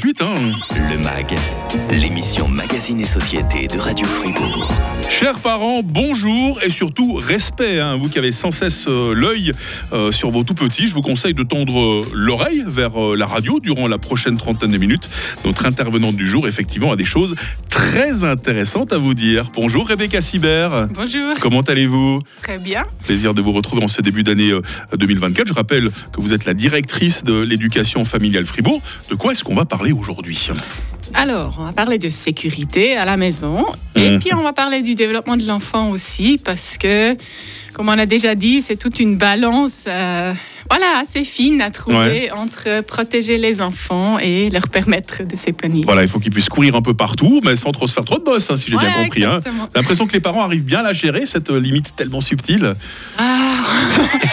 Hein. Le MAG, l'émission Magazine et Société de Radio Fribourg. Chers parents, bonjour et surtout respect. Hein. Vous qui avez sans cesse euh, l'œil euh, sur vos tout petits, je vous conseille de tendre euh, l'oreille vers la radio durant la prochaine trentaine de minutes. Notre intervenante du jour, effectivement, a des choses très intéressantes à vous dire. Bonjour Rebecca Sibert. Bonjour. Comment allez-vous? Très bien. Plaisir de vous retrouver en ce début d'année 2024. Je rappelle que vous êtes la directrice de l'éducation familiale Fribourg. De quoi est-ce qu'on va parler aujourd'hui alors, on va parler de sécurité à la maison et mmh. puis on va parler du développement de l'enfant aussi parce que, comme on a déjà dit, c'est toute une balance euh, voilà, assez fine à trouver entre protéger les enfants et leur permettre de s'épanouir. Voilà, il faut qu'ils puissent courir un peu partout, mais sans trop se faire trop de boss, hein, si j'ai bien compris. Hein. L'impression que les parents arrivent bien à la gérer, cette euh, limite tellement subtile. Ah.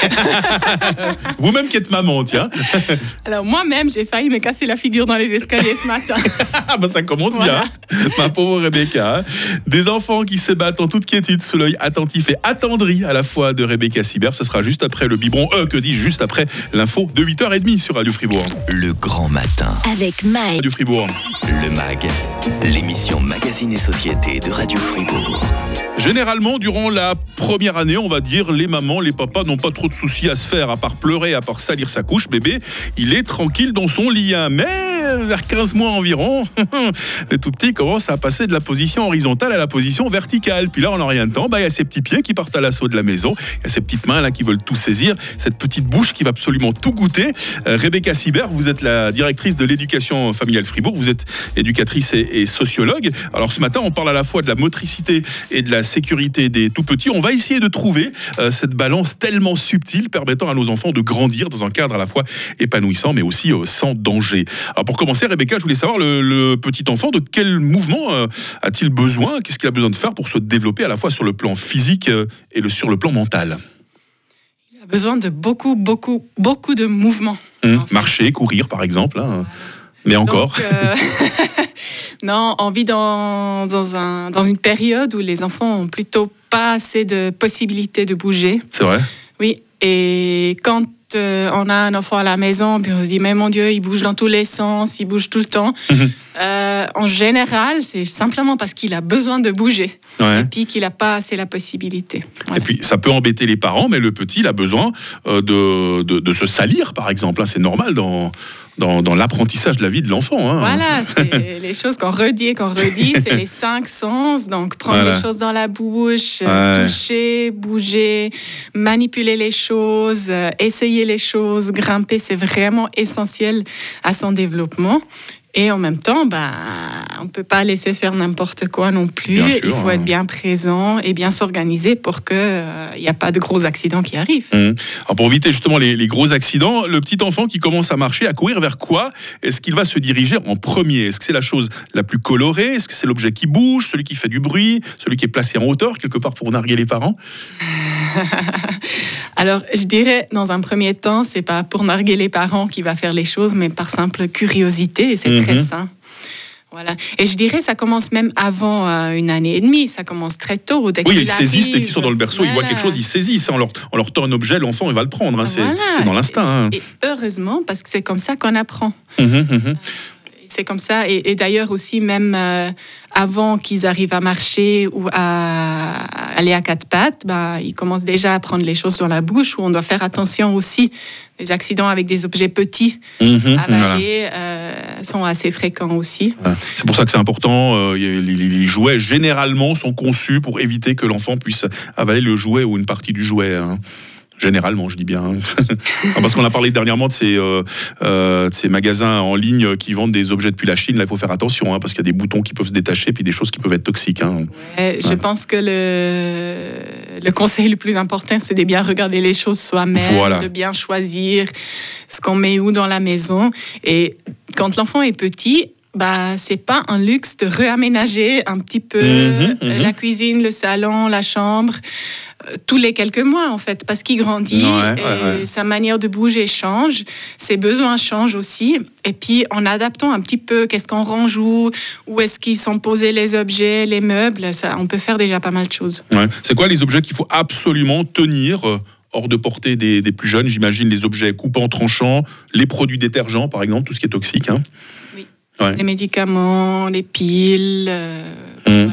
Vous-même qui êtes maman, tiens. Alors moi-même, j'ai failli me casser la figure dans les escaliers ce matin. Ah, bah, ça commence bien, ma pauvre Rebecca. Hein. Des enfants qui se battent en toute quiétude sous l'œil attentif et attendri à la fois de Rebecca Sibert. Ce sera juste après le biberon, euh, que dis juste après l'info de 8h30 sur Radio Fribourg. Le grand matin. Avec Mike. Radio Fribourg. Le MAG, l'émission Magazine et Société de Radio Fribourg. Généralement, durant la première année, on va dire, les mamans, les papas n'ont pas trop de soucis à se faire, à part pleurer, à part salir sa couche. Bébé, il est tranquille dans son lit. Hein. Mais vers 15 mois environ, le tout petit commence à passer de la position horizontale à la position verticale. Puis là, n'a rien de temps. Il y a ses petits pieds qui partent à l'assaut de la maison. Il y a ses petites mains là qui veulent tout saisir. Cette petite bouche qui va absolument tout goûter. Euh, Rebecca Sibert, vous êtes la directrice de l'éducation familiale Fribourg. Vous êtes éducatrice et, et sociologue. Alors ce matin, on parle à la fois de la motricité et de la sécurité des tout petits. On va essayer de trouver euh, cette balance tellement subtile permettant à nos enfants de grandir dans un cadre à la fois épanouissant mais aussi euh, sans danger. Alors pour commencer, Rebecca, je voulais savoir le, petit enfant de quel mouvement euh, a-t-il besoin? Qu'est-ce qu'il a besoin de faire pour se développer à la fois sur le plan physique et le, sur le plan mental? Il a besoin de beaucoup, beaucoup, beaucoup de mouvements. Hum, marcher, courir par exemple. Hein. Mais encore. Non, on vit dans, dans, un, dans une période où les enfants ont plutôt pas assez de possibilités de bouger. C'est vrai Oui, et quand euh, on a un enfant à la maison, puis on se dit, mais mon Dieu, il bouge dans tous les sens, il bouge tout le temps. Mhm. Euh, en général, c'est simplement parce qu'il a besoin de bouger. Et puis qu'il n'a pas assez la possibilité. Et puis ça peut embêter les parents, mais le petit, il a besoin euh, de, de, de, se salir, par exemple. Hein. C'est normal dans, dans, l'apprentissage de la vie de l'enfant. Hein. Voilà, c'est les choses qu'on redit et qu'on redit, c'est les cinq sens. Donc prendre les choses dans la bouche, toucher, bouger, manipuler les choses, euh, essayer les choses, grimper, c'est vraiment essentiel à son développement. Et en même temps, bah, on ne peut pas laisser faire n'importe quoi non plus. il faut être hein. bien présent et bien s'organiser pour qu'il n'y euh, a pas de gros accidents qui arrivent. Mmh. Alors pour éviter justement les, les, gros accidents, le petit enfant qui commence à marcher, à courir vers quoi Est-ce qu'il va se diriger en premier? Est-ce que c'est la chose la plus colorée? Est-ce que c'est l'objet qui bouge, celui qui fait du bruit, celui qui est placé en hauteur quelque part pour narguer les parents? Alors, je dirais, dans un premier temps, c'est pas pour narguer les parents qui va faire les choses, mais par simple curiosité, et c'est très mhm. sain. Voilà. Et je dirais, ça commence même avant euh, une année et demie, ça commence très tôt. Dès oui, ils saisissent, dès qu'ils sont dans le berceau, ils voient quelque chose, ils saisissent. On leur, on leur tend un objet, l'enfant, il va le prendre. Hein. C'est dans l'instinct. Hein. Et, heureusement, parce que c'est comme ça qu'on apprend. Mhm, mhm c'est comme ça. Et, d'ailleurs aussi, même euh, avant qu'ils arrivent à marcher ou à, aller à quatre pattes, bah, ils commencent déjà à prendre les choses dans la bouche, où on doit faire attention aussi. Les accidents avec des objets petits mhm, avalés euh, sont assez fréquents aussi. C'est pour ça que c'est important. Euh, les, jouets, généralement, sont conçus pour éviter que l'enfant puisse avaler le jouet ou une partie du jouet. Hein. Généralement, je dis bien. Hein. Parce qu'on a parlé dernièrement de ces, euh, euh, de ces magasins en ligne qui vendent des objets depuis la Chine. Là, il faut faire attention hein, parce qu'il y a des boutons qui peuvent se détacher puis des choses qui peuvent être toxiques. Hein. Je pense que le, le conseil le plus important, c'est de bien regarder les choses soi-même, de bien choisir ce qu'on met où dans la maison. Et quand l'enfant est petit, bah, c'est pas un luxe de réaménager un petit peu mhm, mhm. la cuisine, le salon, la chambre euh, tous les quelques mois en fait parce qu'il grandit et sa manière de bouger change, ses besoins changent aussi et puis en adaptant un petit peu qu'est-ce qu'on range où, où est-ce qu'ils sont posés les objets, les meubles, ça, on peut faire déjà pas mal de choses. C'est quoi les objets qu'il faut absolument tenir euh, hors de portée des, plus jeunes? J'imagine les objets coupants, tranchants, les produits détergents par exemple, tout ce qui est toxique. Hein. Oui. Les médicaments, les piles. Mmh.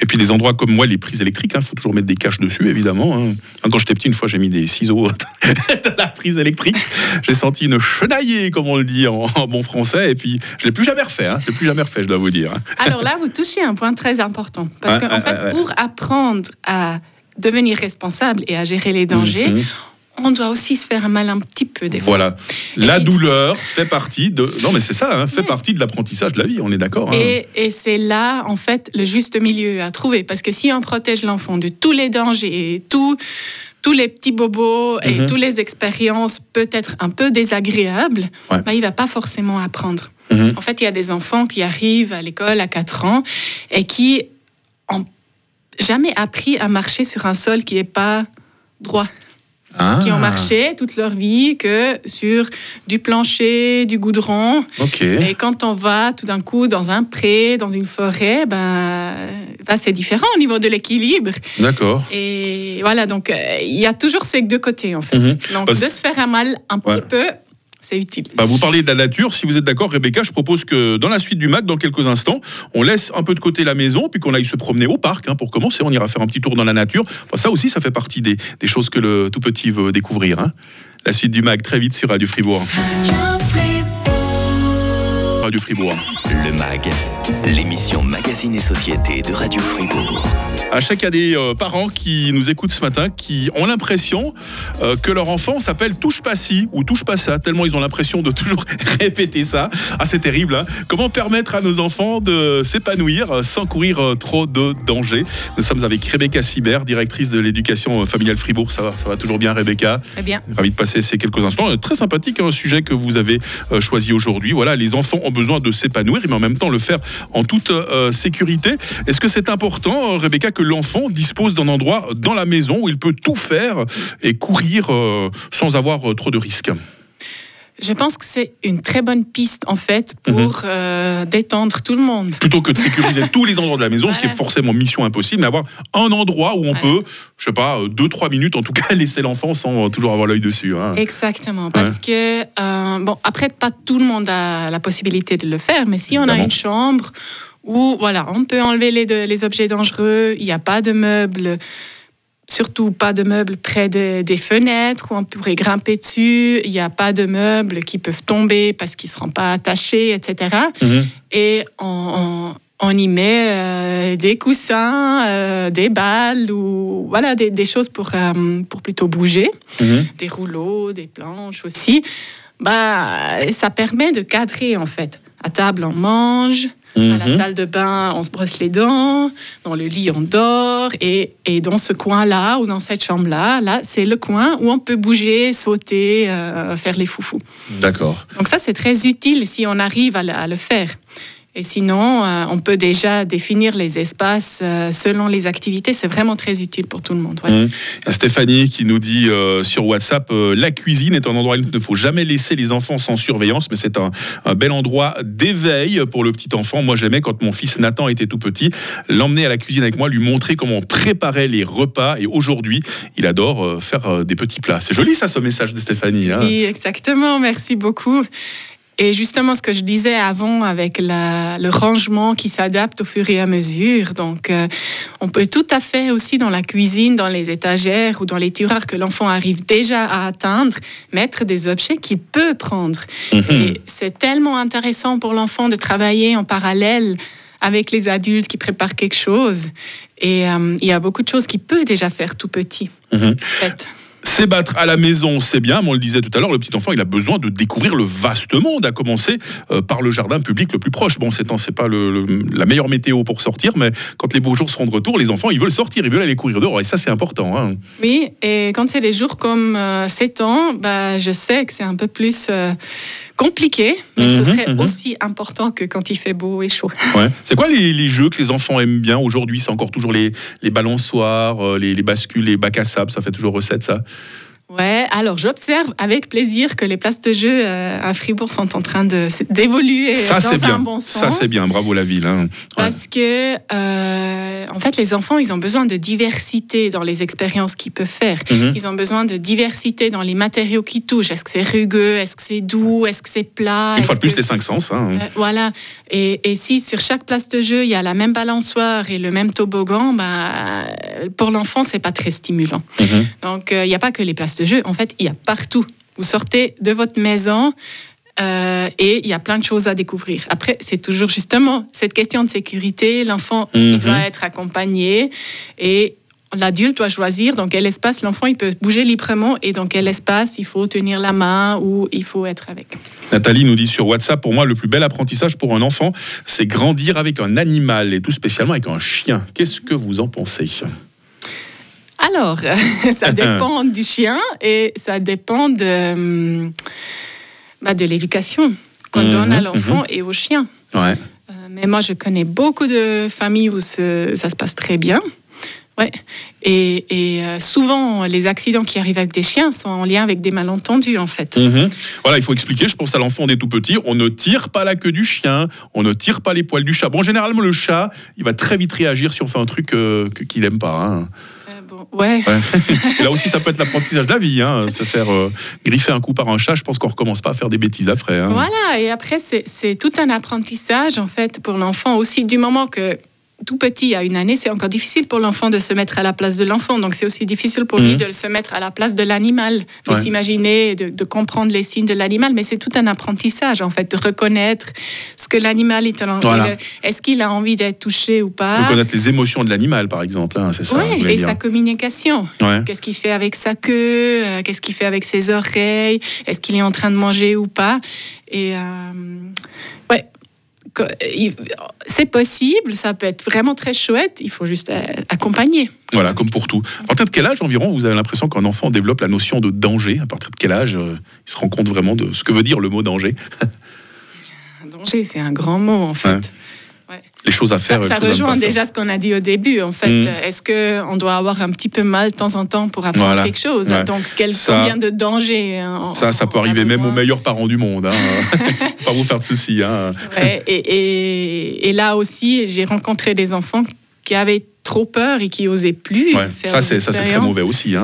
Et puis des endroits comme moi, les prises électriques, il hein, faut toujours mettre des caches dessus, évidemment. Hein. Quand j'étais petit, une fois, j'ai mis des ciseaux dans la prise électrique. J'ai senti une chenaillée, comme on le dit en, bon français, et puis je l'ai plus jamais refait. Hein. Je l'ai plus jamais refait, je dois vous dire. Alors là, vous touchez un point très important, parce qu'en fait, pour apprendre à devenir responsable et à gérer les dangers, mhm on doit aussi se faire mal un petit peu des fois. Voilà. La douleur fait partie de. Non, mais c'est ça, hein, fait partie de l'apprentissage de la vie, on est d'accord. Hein. Et, c'est là, en fait, le juste milieu à trouver. Parce que si on protège l'enfant de tous les dangers et tous les petits bobos et mhm. toutes les expériences peut-être un peu désagréables, bah, il ne va pas forcément apprendre. Mhm. En fait, il y a des enfants qui arrivent à l'école à 4 ans et qui n'ont jamais appris à marcher sur un sol qui n'est pas droit qui ont ah. marché toute leur vie que sur du plancher, du goudron. Et quand on va tout d'un coup dans un pré, dans une forêt, ben, ben c'est différent au niveau de l'équilibre. D'accord. Et voilà, donc euh, il y a toujours ces deux côtés en fait. Mhm. Donc de se faire un mal un petit peu, c'est utile. Bah, vous parlez de la nature. Si vous êtes d'accord, Rebecca, je propose que dans la suite du match, dans quelques instants, on laisse un peu de côté la maison, puis qu'on aille se promener au parc. Hein, pour commencer, on ira faire un petit tour dans la nature. ça aussi, ça fait partie des, choses que le tout petit veut découvrir. Hein. La suite du MAG, très vite sur Radio Fribourg. Radio Fribourg. Le MAG, l'émission Magazine et Société de Radio Fribourg. À chaque a des euh, parents qui nous écoutent ce matin qui ont l'impression euh, que leur enfant s'appelle touche pas ci ou touche pas ça, tellement ils ont l'impression de toujours répéter ça. Ah, c'est terrible. Hein Comment permettre à nos enfants de s'épanouir sans courir euh, trop de danger Nous sommes avec Rebecca Sibert, directrice de l'éducation familiale Fribourg. Ça va, ça va toujours bien, Rebecca? Très bien. Ravi de passer ces quelques instants. Très sympathique, un sujet que vous avez choisi aujourd'hui. Voilà, les enfants ont besoin de s'épanouir, mais en même temps le faire en toute sécurité. Est-ce que c'est important, Rebecca, que l'enfant dispose d'un endroit dans la maison où il peut tout faire et courir euh, sans avoir euh, trop de risques? Je pense que c'est une très bonne piste en fait pour mhm. euh, détendre tout le monde. Plutôt que de sécuriser tous les endroits de la maison, ce qui est forcément mission impossible, mais avoir un endroit où on peut, je sais pas, deux trois minutes en tout cas laisser l'enfant sans toujours avoir l'œil dessus. Hein. Exactement, parce que bon après pas tout le monde a la possibilité de le faire, mais si on a une chambre où voilà, on peut enlever les, les objets dangereux, il n'y a pas de meubles, surtout pas de meubles près des fenêtres où on pourrait grimper dessus, il n'y a pas de meubles qui peuvent tomber parce qu'ils ne seront pas attachés, etc. Et mhm. on, y met euh, des coussins, euh, des balles ou voilà des, choses pour, euh, pour plutôt bouger, mhm. des rouleaux, des planches aussi. Bah, ça permet de cadrer en fait. À table, on mange, à la mhm. salle de bain, on se brosse les dents. Dans le lit, on dort. Et, et dans ce coin-là, ou dans cette chambre-là, là, c'est le coin où on peut bouger, sauter, euh, faire les foufous. D'accord. Donc ça, c'est très utile si on arrive à le faire. Et sinon, euh, on peut déjà définir les espaces euh, selon les activités. C'est vraiment très utile pour tout le monde. Mmh. Stéphanie qui nous dit euh, sur WhatsApp la cuisine est un endroit où il ne faut jamais laisser les enfants sans surveillance, mais c'est un, bel endroit d'éveil pour le petit enfant. Moi, j'aimais quand mon fils Nathan était tout petit, l'emmener à la cuisine avec moi, lui montrer comment on préparait les repas. Et aujourd'hui, il adore faire des petits plats. C'est joli ça, ce message de Stéphanie. Hein. oui, exactement. Merci beaucoup. Et justement, ce que je disais avant avec le rangement qui s'adapte au fur et à mesure. Donc, euh, on peut tout à fait aussi dans la cuisine, dans les étagères ou dans les tiroirs que l'enfant arrive déjà à atteindre, mettre des objets qu'il peut prendre. Mhm. Et c'est tellement intéressant pour l'enfant de travailler en parallèle avec les adultes qui préparent quelque chose. Et euh, il y a beaucoup de choses qu'il peut déjà faire tout petit. Mhm. C'est battre à la maison, c'est bien, mais on le disait tout à l'heure, le petit enfant, il a besoin de découvrir le vaste monde, à commencer euh, par le jardin public le plus proche. Bon, c'est c'est pas la meilleure météo pour sortir, mais quand les beaux jours seront de retour, les enfants, ils veulent sortir, ils veulent aller courir dehors, et ça, c'est important. Hein. Oui, et quand c'est les jours comme euh, ces temps, bah, je sais que c'est un peu plus... Euh, compliqué, mais ce mhm, serait mhm. aussi important que quand il fait beau et chaud. Ouais. C'est quoi les, jeux que les enfants aiment bien aujourd'hui? C'est encore toujours les, les balançoires, euh, les, les, bascules, les bacs à sable, ça fait toujours recette ça Ouais, alors j'observe avec plaisir que les places de jeu euh, à Fribourg sont en train d'évoluer dans un bien. bon sens. Ça c'est bien, bravo la ville. Hein. Parce que euh, en fait les enfants ils ont besoin de diversité dans les expériences qu'ils peuvent faire. Mhm. Ils ont besoin de diversité dans les matériaux qu'ils touchent. Est-ce que c'est rugueux, est-ce que c'est doux, est-ce que c'est plat? Une fois de plus les cinq sens. Hein. Euh, voilà. Et, et, si sur chaque place de jeu il y a la même balançoire et le même toboggan, bah, pour l'enfant c'est pas très stimulant. Mhm. Donc il n'y a pas que les places de jeu. En fait, il y a partout. Vous sortez de votre maison, euh, et il y a plein de choses à découvrir. Après, c'est toujours justement cette question de sécurité. L'enfant, il mhm. doit être accompagné et l'adulte doit choisir dans quel espace l'enfant il peut bouger librement et dans quel espace il faut tenir la main ou il faut être avec. Nathalie nous dit sur WhatsApp, pour moi, le plus bel apprentissage pour un enfant, c'est grandir avec un animal et tout spécialement avec un chien. Qu'est-ce que vous en pensez? Alors, ça dépend du chien et ça dépend de, bah, de l'éducation qu'on mhm, donne à l'enfant mhm. et au chien. Ouais. Euh, mais moi, je connais beaucoup de familles où ça se passe très bien. Ouais. Et, et euh, souvent, les accidents qui arrivent avec des chiens sont en lien avec des malentendus, en fait. Mhm. Voilà, il faut expliquer, je pense à l'enfant des tout petits, on ne tire pas la queue du chien, on ne tire pas les poils du chat. Bon, généralement, le chat, il va très vite réagir si on fait un truc euh, qu'il n'aime pas. Hein. Ouais. là aussi, ça peut être l'apprentissage de la vie, hein, se faire euh, griffer un coup par un chat. Je pense qu'on recommence pas à faire des bêtises après. Hein. Voilà, et après, c'est tout un apprentissage en fait pour l'enfant aussi, du moment que tout petit, à une année, c'est encore difficile pour l'enfant de se mettre à la place de l'enfant. Donc, c'est aussi difficile pour lui mhm. de se mettre à la place de l'animal, de s'imaginer, de, comprendre les signes de l'animal. Mais c'est tout un apprentissage, en fait, de reconnaître ce que l'animal est. Voilà. Est-ce qu'il a envie d'être touché ou pas Reconnaître les émotions de l'animal, par exemple. Hein, c'est ça. Oui, et sa communication. Qu'est-ce qu'il fait avec sa queue euh, Qu'est-ce qu'il fait avec ses oreilles Est-ce qu'il est en train de manger ou pas Et. Euh, ouais, c'est possible, ça peut être vraiment très chouette, il faut juste euh, accompagner. Voilà, comme pour tout. À partir de quel âge environ vous avez l'impression qu'un enfant développe la notion de danger? À partir de quel âge euh, il se rend compte vraiment de ce que veut dire le mot danger? Danger, c'est un grand mot en fait les choses à faire. Ça, rejoint déjà ce qu'on a dit au début. En fait, mm. est-ce que on doit avoir un petit peu mal de temps en temps pour apprendre quelque chose? Donc, quel, combien de dangers hein, Ça, ça peut arriver même aux meilleurs parents du monde. Hein. pas vous faire de soucis. Hein. et, là aussi, j'ai rencontré des enfants qui avaient trop peur et qui osaient plus faire ça, c'est ça, c'est très mauvais aussi.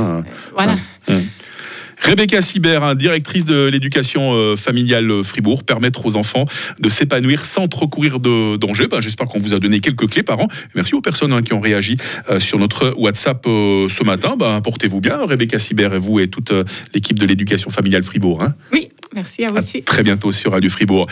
Voilà. Rebecca Sibert, hein, directrice de l'éducation euh, familiale euh, Fribourg, permettre aux enfants de s'épanouir sans trop courir de danger. Ben, J'espère qu'on vous a donné quelques clés, parents. Merci aux personnes hein, qui ont réagi euh, sur notre WhatsApp ce matin. Ben, Portez-vous bien, Rebecca Sibert et vous et toute l'équipe de l'éducation familiale Fribourg. Hein. Oui. Merci à vous aussi. très bientôt sur Radio Fribourg.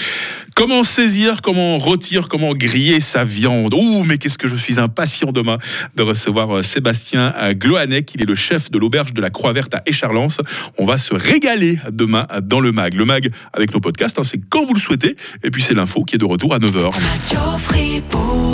Comment saisir, comment rôtir, comment griller sa viande? Ouh, mais qu'est-ce que je suis impatient demain de recevoir Sébastien Gloanec. Il est le chef de l'auberge de la Croix-Verte à Écharlens. On va se régaler demain dans le MAG. Le MAG avec nos podcasts, hein, c'est quand vous le souhaitez. Et puis c'est l'info qui est de retour à 9h.